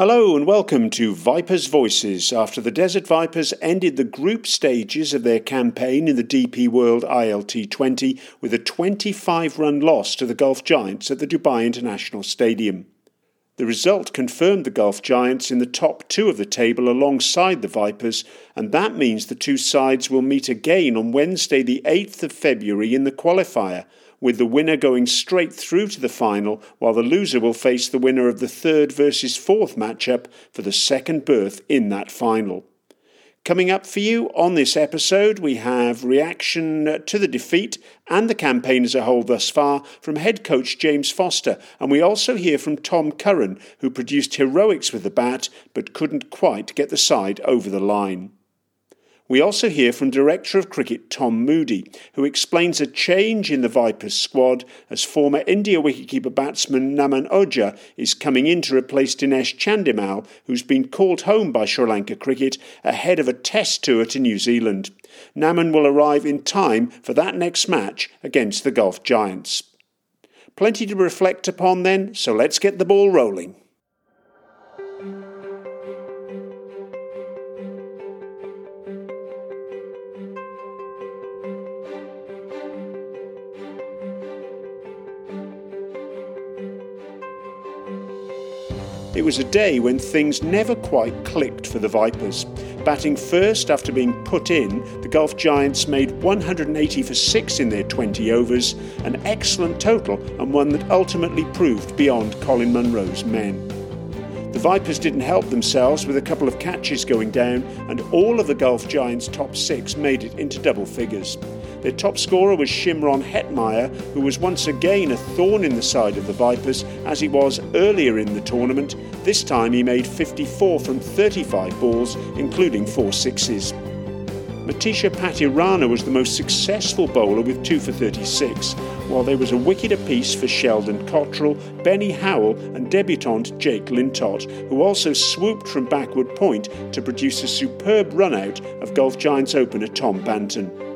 Hello and welcome to Vipers Voices after the Desert Vipers ended the group stages of their campaign in the DP World ILT 20 with a 25 run loss to the Gulf Giants at the Dubai International Stadium. The result confirmed the Gulf Giants in the top two of the table alongside the Vipers, and that means the two sides will meet again on Wednesday, the 8th of February, in the qualifier, with the winner going straight through to the final, while the loser will face the winner of the third versus fourth matchup for the second berth in that final. Coming up for you on this episode, we have reaction to the defeat and the campaign as a whole thus far from head coach James Foster, and we also hear from Tom Curran, who produced heroics with the bat but couldn't quite get the side over the line. We also hear from Director of Cricket Tom Moody, who explains a change in the Vipers squad as former India wicketkeeper batsman Naman Ojha is coming in to replace Dinesh Chandimal, who's been called home by Sri Lanka cricket ahead of a test tour to New Zealand. Naman will arrive in time for that next match against the Gulf Giants. Plenty to reflect upon then, so let's get the ball rolling. Was a day when things never quite clicked for the Vipers. Batting first after being put in, the Gulf Giants made 180 for 6 in their 20 overs, an excellent total and one that ultimately proved beyond Colin Munro's men. The Vipers didn't help themselves with a couple of catches going down, and all of the Gulf Giants' top six made it into double figures. Their top scorer was Shimron Hetmyer, who was once again a thorn in the side of the Vipers as he was earlier in the tournament. This time he made 54 from 35 balls, including four sixes. Matheesha Pathirana was the most successful bowler with 2 for 36, while there was a wicket apiece for Sheldon Cottrell, Benny Howell, and debutant Jake Lintott, who also swooped from backward point to produce a superb run out of Gulf Giants opener Tom Banton.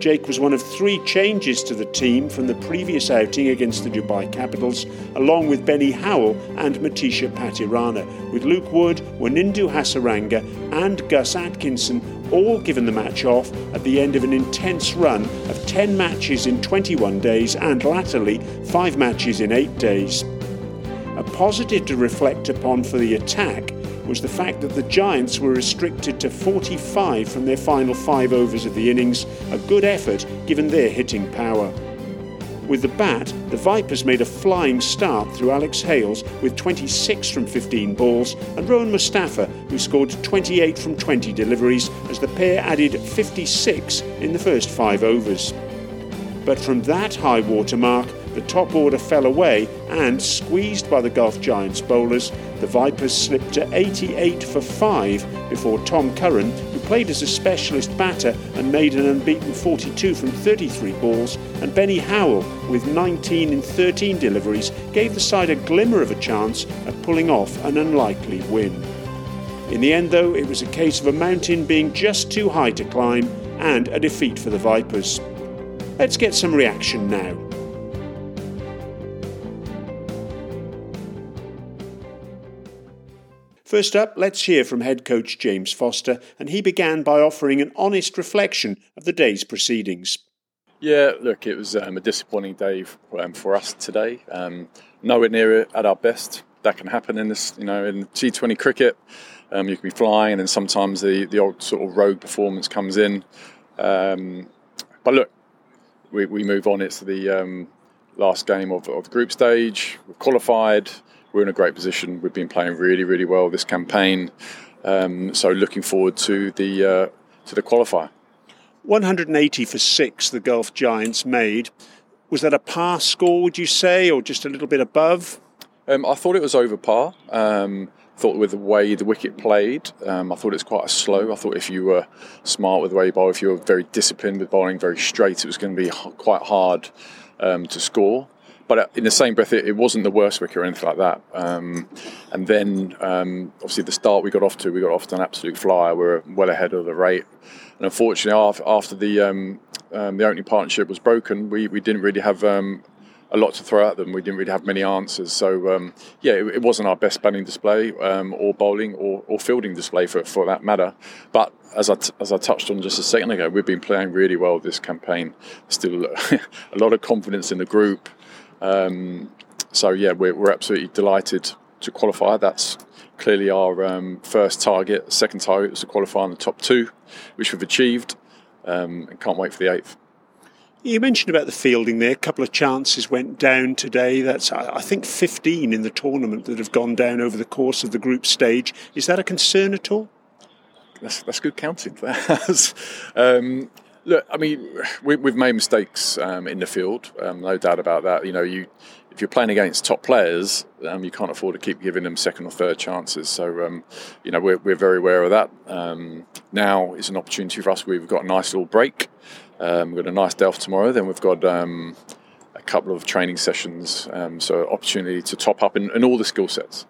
Jake was one of three changes to the team from the previous outing against the Dubai Capitals, along with Benny Howell and Matheesha Pathirana, with Luke Wood, Wanindu Hasaranga, and Gus Atkinson all given the match off at the end of an intense run of 10 matches in 21 days and latterly 5 matches in 8 days. A positive to reflect upon for the attack was the fact that the Giants were restricted to 45 from their final five overs of the innings, a good effort given their hitting power. With the bat, the Vipers made a flying start through Alex Hales with 26 from 15 balls and Rohan Mustafa, who scored 28 from 20 deliveries as the pair added 56 in the first five overs. But from that high water mark, the top order fell away and, squeezed by the Gulf Giants bowlers, the Vipers slipped to 88 for 5 before Tom Curran, who played as a specialist batter and made an unbeaten 42 from 33 balls, and Benny Howell, with 19 in 13 deliveries, gave the side a glimmer of a chance of pulling off an unlikely win. In the end, though, it was a case of a mountain being just too high to climb and a defeat for the Vipers. Let's get some reaction now. First up, let's hear from head coach James Foster, and he began by offering an honest reflection of the day's proceedings. Yeah, look, it was um, a disappointing day um, for us today. Um, nowhere near at our best. That can happen in this, you know, in T20 cricket. Um, you can be flying, and then sometimes the, the old sort of rogue performance comes in. Um, but look, we, we move on. It's the um, last game of, of the group stage. We've qualified we're in a great position. We've been playing really, really well this campaign. Um, so looking forward to the uh, to the qualifier. 180 for six, the Gulf Giants made. Was that a par score, would you say, or just a little bit above? Um, I thought it was over par. Um, thought with the way the wicket played, um, I thought it was quite a slow. I thought if you were smart with the way you bowl, if you were very disciplined with bowling very straight, it was going to be quite hard um, to score but in the same breath, it, it, wasn't the worst wicket or anything like that. Um, and then, um, obviously, the start we got off to, we got off to an absolute flyer. We were well ahead of the rate. And unfortunately, after, after the um, um, the opening partnership was broken, we, we didn't really have um, a lot to throw at them. We didn't really have many answers. So um, yeah, it, it, wasn't our best batting display um, or bowling or, or, fielding display for, for that matter. But as I, t- as I touched on just a second ago, we've been playing really well this campaign. Still a lot of confidence in the group. Um, so yeah, we're, we're absolutely delighted to qualify. That's clearly our um, first target. Second target was to qualify in the top two, which we've achieved, um, and can't wait for the eighth. You mentioned about the fielding there. A couple of chances went down today. That's, I think, 15 in the tournament that have gone down over the course of the group stage. Is that a concern at all? That's, that's good counting. um, look, I mean, we, have made mistakes um, in the field, um, no doubt about that. You know, you if you're playing against top players, um, you can't afford to keep giving them second or third chances. So, um, you know, we're, we're, very aware of that. Um, now is an opportunity for us. We've got a nice little break. Um, we've got a nice off tomorrow. Then we've got a couple of training sessions. So, opportunity to top up in, in all the skill sets.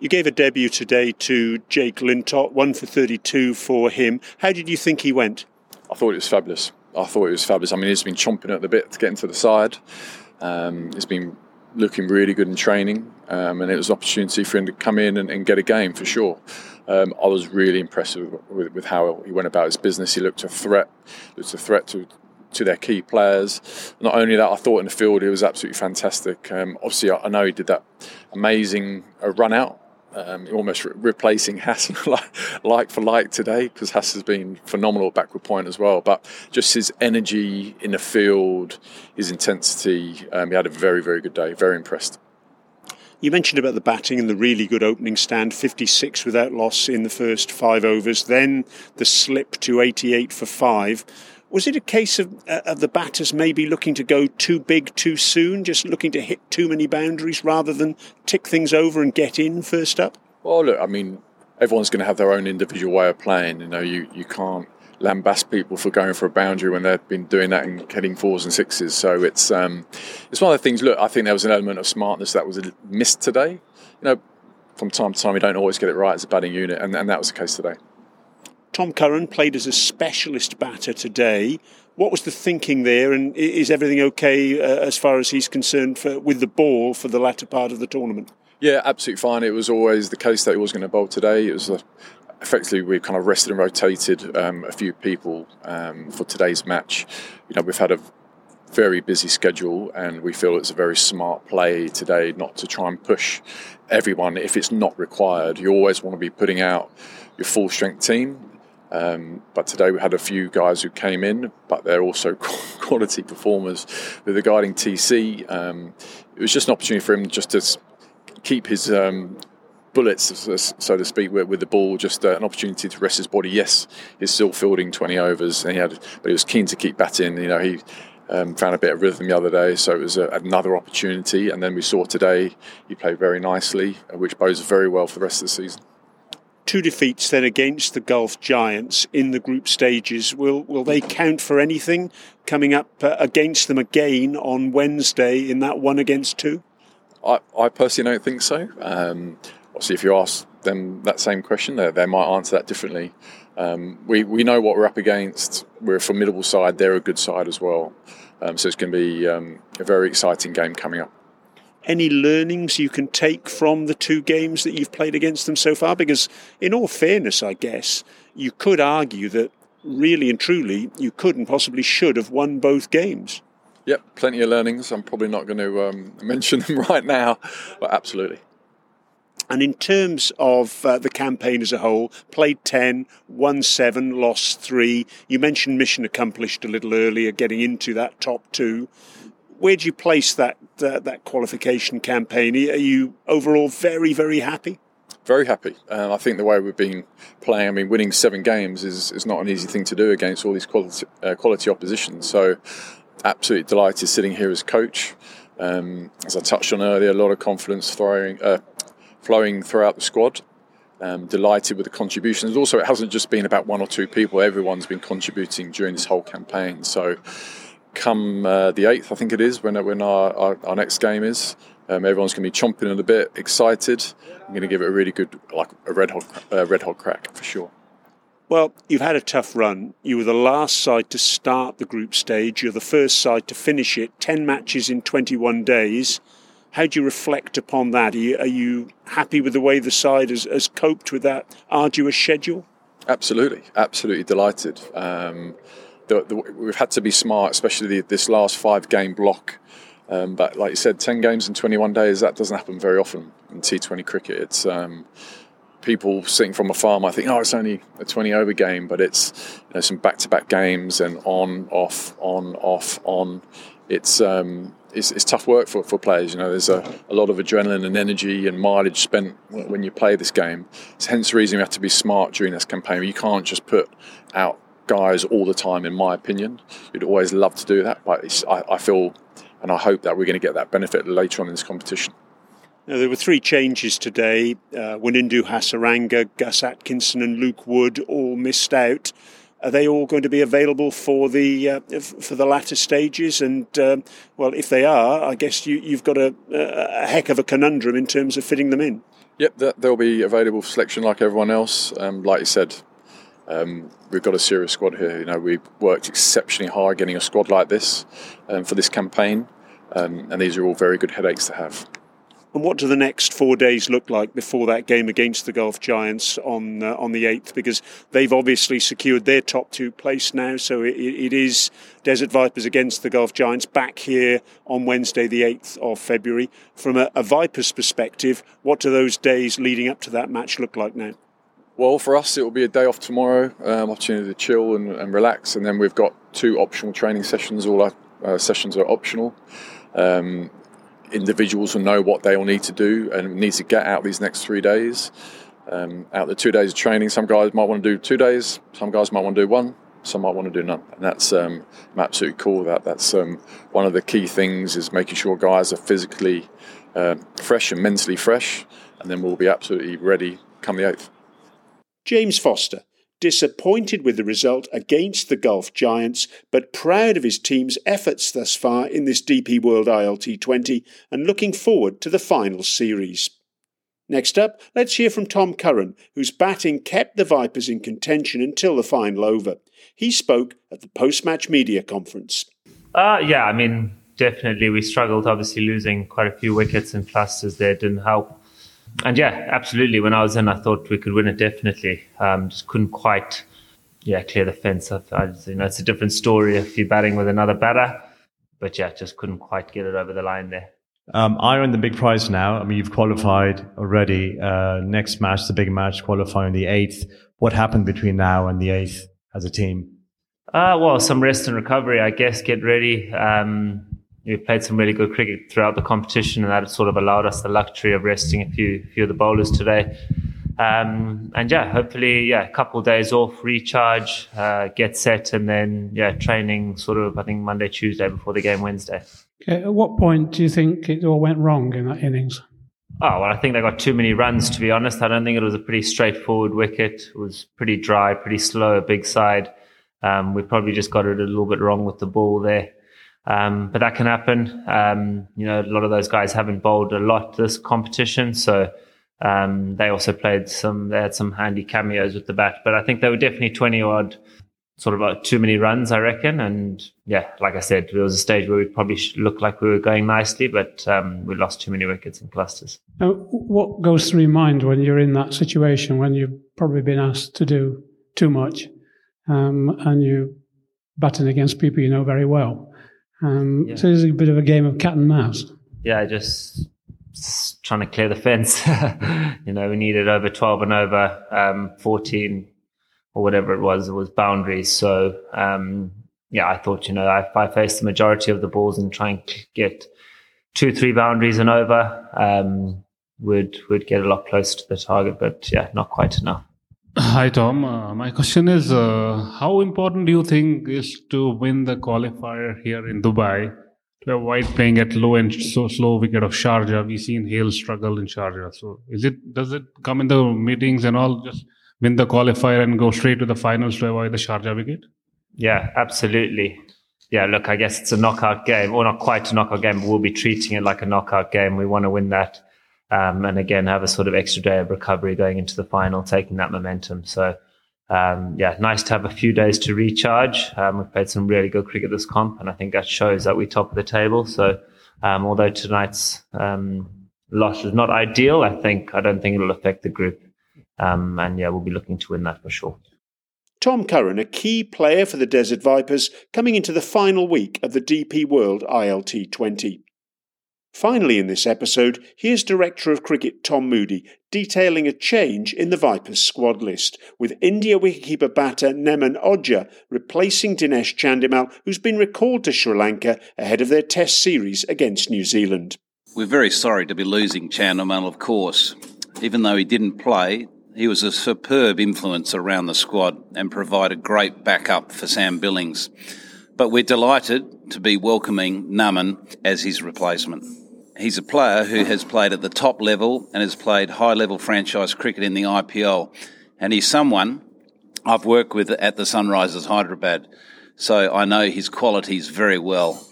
You gave a debut today to Jake Lintott, one for 32 for him. How did you think he went? I thought it was fabulous. I thought it was fabulous. I mean, he's been chomping at the bit to get into the side. Um, he's been looking really good in training, um, and it was an opportunity for him to come in and, and get a game for sure. Um, I was really impressed with, with, with, how he went about his business. He looked a threat, looked a threat to to their key players. Not only that, I thought in the field he was absolutely fantastic. Um, obviously, I, know he did that amazing uh, run out um, almost re- replacing Haas like for like today because Haas has been phenomenal at backward point as well. But just his energy in the field, his intensity, um, he had a very, very good day. Very impressed. You mentioned about the batting and the really good opening stand, 56 without loss in the first five overs, then the slip to 88 for five. Was it a case of, uh, of the batters maybe looking to go too big too soon, just looking to hit too many boundaries rather than tick things over and get in first up? Well, look, I mean, everyone's going to have their own individual way of playing. You know, you, you can't lambast people for going for a boundary when they've been doing that and hitting fours and sixes. So it's um, it's one of the things. Look, I think there was an element of smartness that was missed today. You know, from time to time, you don't always get it right as a batting unit, and, and that was the case today. Tom Curran played as a specialist batter today. What was the thinking there, and is everything okay uh, as far as he's concerned for, with the ball for the latter part of the tournament? Yeah, absolutely fine. It was always the case that he was going to bowl today. It was a, effectively we kind of rested and rotated um, a few people um, for today's match. You know, we've had a very busy schedule, and we feel it's a very smart play today not to try and push everyone if it's not required. You always want to be putting out your full strength team um, but today we had a few guys who came in, but they're also quality performers. With regarding TC, um, it was just an opportunity for him just to keep his um, bullets, so to speak, with, the ball. Just uh, an opportunity to rest his body. Yes, he's still fielding 20 overs, and he had, but he was keen to keep batting. You know, he um, found a bit of rhythm the other day, so it was a, another opportunity. And then we saw today he played very nicely, which bodes very well for the rest of the season two defeats then against the Gulf Giants in the group stages. Will will they count for anything coming up uh, against them again on Wednesday in that one against two? I, I personally don't think so. Um, obviously, if you ask them that same question, they, they might answer that differently. Um, we, we know what we're up against. We're a formidable side. They're a good side as well. Um, so it's going to be um, a very exciting game coming up any learnings you can take from the two games that you've played against them so far? Because, in all fairness, I guess, you could argue that really and truly you could and possibly should have won both games. Yep, plenty of learnings. I'm probably not going to um, mention them right now, but absolutely. And in terms of uh, the campaign as a whole, played 10, won 7, lost 3. You mentioned mission accomplished a little earlier, getting into that top two where do you place that uh, that qualification campaign? Are you overall very very happy? Very happy. Uh, I think the way we've been playing, I mean, winning seven games is, is not an easy thing to do against all these quality, uh, quality opposition. So, absolutely delighted sitting here as coach. Um, as I touched on earlier, a lot of confidence throwing, uh, flowing throughout the squad. Um, delighted with the contributions. Also, it hasn't just been about one or two people. Everyone's been contributing during this whole campaign. So, come uh, the 8th, I think it is, when, when our, our, our next game is. Um, everyone's going to be chomping in a bit, excited. I'm going to give it a really good, like a red hot, uh, red hot crack for sure. Well, you've had a tough run. You were the last side to start the group stage. You're the first side to finish it. 10 matches in 21 days. How do you reflect upon that? Are you, are you happy with the way the side has, has, coped with that arduous schedule? Absolutely, absolutely delighted. Um, the, the, we've had to be smart, especially this last five game block. Um, but like you said, 10 games in 21 days, that doesn't happen very often in T20 cricket. It's um, people sitting from a farm, I think, oh, it's only a 20 over game, but it's you know, some back to back games and on, off, on, off, on. It's, um, it's, it's, tough work for, for players. You know, there's a, a, lot of adrenaline and energy and mileage spent when you play this game. It's hence the reason we have to be smart during this campaign. You can't just put out guys all the time, in my opinion. You'd always love to do that, but I, I feel and I hope that we're going to get that benefit later on in this competition. Now, there were three changes today. Uh, Wanindu Hasaranga, Gus Atkinson, and Luke Wood all missed out. Are they all going to be available for the uh, for the latter stages? And um, well, if they are, I guess you, have got a, a, heck of a conundrum in terms of fitting them in. Yep, they'll be available for selection like everyone else. Um, like you said, um, we've got a serious squad here. You know, we've worked exceptionally hard getting a squad like this um, for this campaign, um, and these are all very good headaches to have. And what do the next four days look like before that game against the Gulf Giants on uh, on the eighth? Because they've obviously secured their top two place now, so it, it is Desert Vipers against the Gulf Giants back here on Wednesday, the eighth of February. From a, a Vipers perspective, what do those days leading up to that match look like now? Well, for us, it will be a day off tomorrow, um, opportunity to chill and, and, relax, and then we've got two optional training sessions. All our uh, sessions are optional. Um, individuals will know what they will need to do and need to get out these next three days. Um, out the two days of training, some guys might want to do two days, some guys might want to do one, some might want to do none, and that's um, absolutely cool. That that's um, one of the key things is making sure guys are physically uh, fresh and mentally fresh, and then we'll be absolutely ready come the eighth. James Foster, disappointed with the result against the Gulf Giants, but proud of his team's efforts thus far in this DP World ILT20 and looking forward to the final series. Next up, let's hear from Tom Curran, whose batting kept the Vipers in contention until the final over. He spoke at the post match media conference. Uh, yeah, I mean, definitely we struggled, obviously losing quite a few wickets and clusters there didn't help and yeah, absolutely. When I was in, I thought we could win it definitely. Um, just couldn't quite, yeah, clear the fence. I, I, you know, it's a different story if you're batting with another batter, but yeah, just couldn't quite get it over the line there. Um, Iron, the big prize now. I mean, you've qualified already. Uh, next match, the big match, qualifying the eighth. What happened between now and the eighth as a team? Uh, well, some rest and recovery, I guess. Get ready. Um, we played some really good cricket throughout the competition, and that sort of allowed us the luxury of resting a few few of the bowlers today. Um, and yeah, hopefully, yeah, a couple of days off, recharge, uh, get set, and then yeah, training sort of I think Monday, Tuesday before the game Wednesday. Okay. At what point do you think it all went wrong in that innings? Oh well, I think they got too many runs. To be honest, I don't think it was a pretty straightforward wicket. It was pretty dry, pretty slow, big side. Um, we probably just got it a little bit wrong with the ball there. Um, but that can happen. Um, you know, a lot of those guys haven't bowled a lot this competition, so um, they also played some. They had some handy cameos with the bat, but I think they were definitely twenty odd, sort of uh, too many runs, I reckon. And yeah, like I said, there was a stage where we probably looked like we were going nicely, but um, we lost too many wickets in clusters. Now, what goes through your mind when you're in that situation when you've probably been asked to do too much, um, and you batting against people you know very well? Um, yeah. So it's a bit of a game of cat and mouse. Yeah, just trying to clear the fence. you know, we needed over 12 and over um, 14 or whatever it was, it was boundaries. So, um, yeah, I thought, you know, if I face the majority of the balls and try and get two, three boundaries and over, um, would would get a lot closer to the target. But yeah, not quite enough. Hi, Tom. Uh, my question is uh, How important do you think is to win the qualifier here in Dubai to avoid playing at low and so slow wicket of Sharjah? We've seen Hale struggle in Sharjah. So, is it does it come in the meetings and all just win the qualifier and go straight to the finals to avoid the Sharjah wicket? Yeah, absolutely. Yeah, look, I guess it's a knockout game, or not quite a knockout game, but we'll be treating it like a knockout game. We want to win that um, and again have a sort of extra day of recovery going into the final, taking that momentum. So um, yeah, nice to have a few days to recharge. Um, we've played some really good cricket this comp, and I think that shows that we're top of the table. So, um, although tonight's um, loss is not ideal, I think I don't think it'll affect the group. Um, and yeah, we'll be looking to win that for sure. Tom Curran, a key player for the Desert Vipers, coming into the final week of the DP World ILT 20. Finally, in this episode, here's Director of Cricket Tom Moody detailing a change in the Vipers squad list, with India wicketkeeper batter Naman Ojha replacing Dinesh Chandimal, who's been recalled to Sri Lanka ahead of their Test series against New Zealand. We're very sorry to be losing Chandimal, of course. Even though he didn't play, he was a superb influence around the squad and provided great backup for Sam Billings. But we're delighted to be welcoming Naman as his replacement. He's a player who has played at the top level and has played high level franchise cricket in the IPL. And he's someone I've worked with at the Sunrisers Hyderabad. So I know his qualities very well.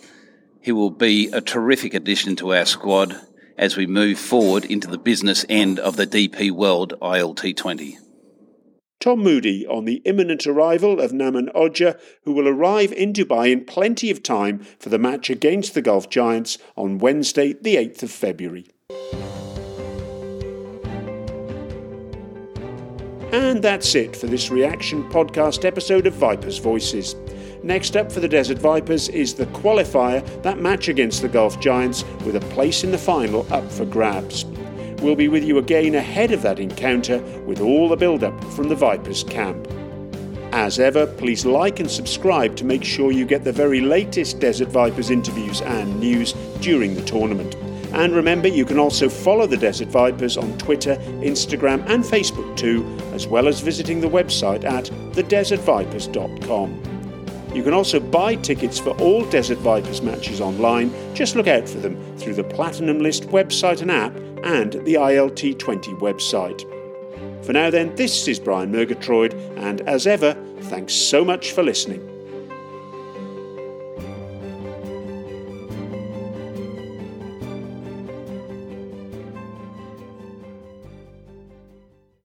He will be a terrific addition to our squad as we move forward into the business end of the DP World ILT 20. Tom Moody on the imminent arrival of Naman Ojha, who will arrive in Dubai in plenty of time for the match against the Gulf Giants on Wednesday, the 8th of February. And that's it for this reaction podcast episode of Vipers Voices. Next up for the Desert Vipers is the qualifier, that match against the Gulf Giants, with a place in the final up for grabs. We'll be with you again ahead of that encounter with all the build up from the Vipers camp. As ever, please like and subscribe to make sure you get the very latest Desert Vipers interviews and news during the tournament. And remember, you can also follow the Desert Vipers on Twitter, Instagram, and Facebook too, as well as visiting the website at thedesertvipers.com. You can also buy tickets for all Desert Vipers matches online. Just look out for them through the Platinum List website and app and the ILT20 website. For now, then, this is Brian Murgatroyd, and as ever, thanks so much for listening.